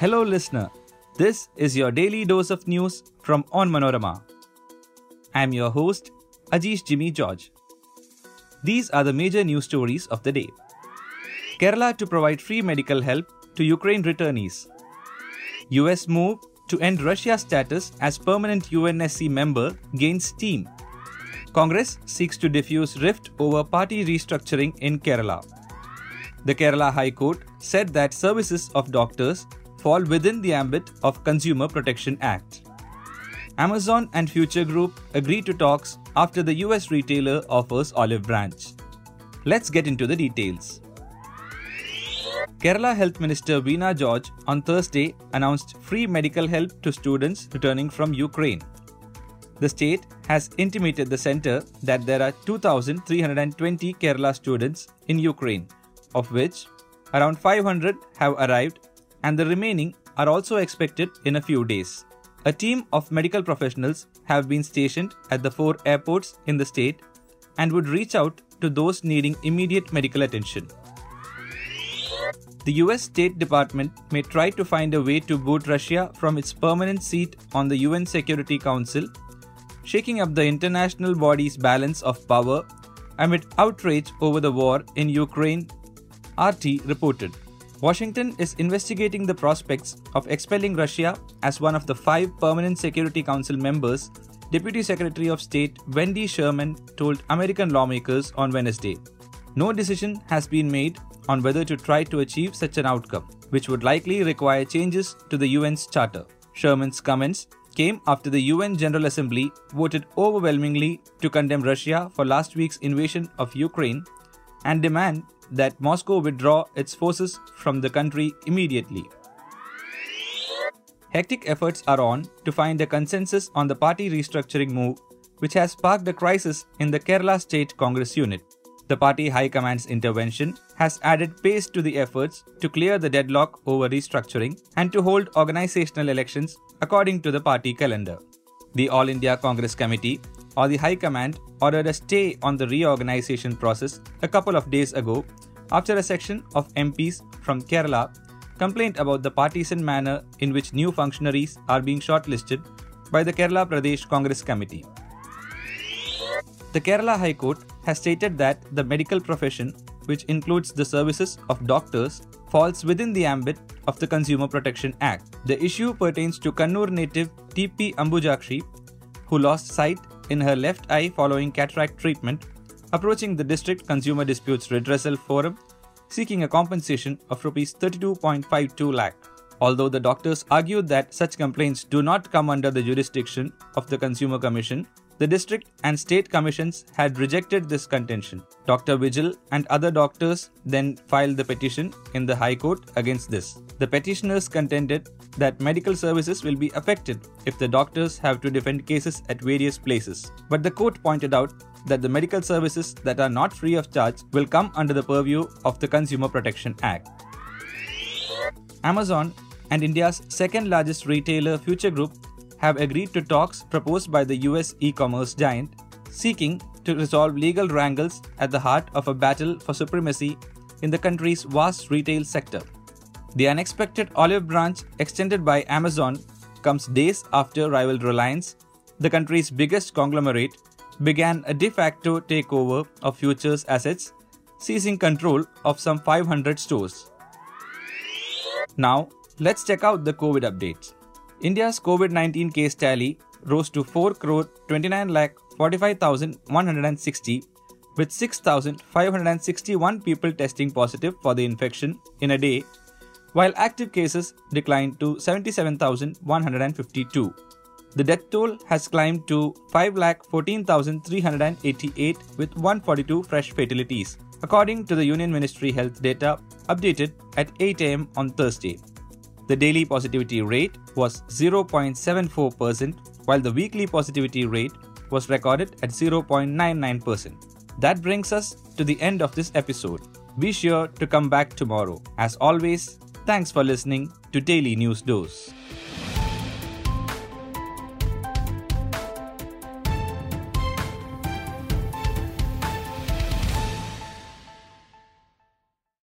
Hello, listener. This is your daily dose of news from Onmanorama. I'm your host, Ajish Jimmy George. These are the major news stories of the day. Kerala to provide free medical help to Ukraine returnees. US move to end Russia's status as permanent UNSC member gains steam. Congress seeks to diffuse rift over party restructuring in Kerala. The Kerala High Court said that services of doctors fall within the ambit of Consumer Protection Act. Amazon and Future Group agree to talks after the US retailer offers olive branch. Let's get into the details. Kerala Health Minister Veena George on Thursday announced free medical help to students returning from Ukraine. The state has intimated the centre that there are 2,320 Kerala students in Ukraine, of which around 500 have arrived and the remaining are also expected in a few days. A team of medical professionals have been stationed at the four airports in the state and would reach out to those needing immediate medical attention. The US State Department may try to find a way to boot Russia from its permanent seat on the UN Security Council, shaking up the international body's balance of power amid outrage over the war in Ukraine, RT reported. Washington is investigating the prospects of expelling Russia as one of the five permanent Security Council members, Deputy Secretary of State Wendy Sherman told American lawmakers on Wednesday. No decision has been made on whether to try to achieve such an outcome, which would likely require changes to the UN's charter. Sherman's comments came after the UN General Assembly voted overwhelmingly to condemn Russia for last week's invasion of Ukraine and demand that Moscow withdraw its forces from the country immediately. Hectic efforts are on to find a consensus on the party restructuring move, which has sparked a crisis in the Kerala State Congress unit. The party high command's intervention has added pace to the efforts to clear the deadlock over restructuring and to hold organizational elections according to the party calendar. The All India Congress Committee or the High Command ordered a stay on the reorganization process a couple of days ago after a section of MPs from Kerala complained about the partisan manner in which new functionaries are being shortlisted by the Kerala Pradesh Congress Committee. The Kerala High Court has stated that the medical profession, which includes the services of doctors, falls within the ambit of the Consumer Protection Act. The issue pertains to Kannur native TP Ambujakshi, who lost sight in her left eye following cataract treatment, approaching the District Consumer Disputes Redressal Forum seeking a compensation of Rs 32.52 lakh. Although the doctors argued that such complaints do not come under the jurisdiction of the Consumer Commission, the district and state commissions had rejected this contention. Dr. Vigil and other doctors then filed the petition in the High Court against this. The petitioners contended that medical services will be affected if the doctors have to defend cases at various places. But the court pointed out that the medical services that are not free of charge will come under the purview of the Consumer Protection Act. Amazon and India's second largest retailer Future Group have agreed to talks proposed by the US e commerce giant, seeking to resolve legal wrangles at the heart of a battle for supremacy in the country's vast retail sector. The unexpected olive branch extended by Amazon comes days after rival Reliance, the country's biggest conglomerate, began a de facto takeover of Future's assets, seizing control of some 500 stores. Now, let's check out the COVID updates. India's COVID 19 case tally rose to 4 crore 29 lakh 45,160 with 6,561 people testing positive for the infection in a day, while active cases declined to 77,152. The death toll has climbed to 5,14,388 with 142 fresh fatalities, according to the Union Ministry Health data updated at 8 am on Thursday. The daily positivity rate was 0.74%, while the weekly positivity rate was recorded at 0.99%. That brings us to the end of this episode. Be sure to come back tomorrow. As always, thanks for listening to Daily News Dose.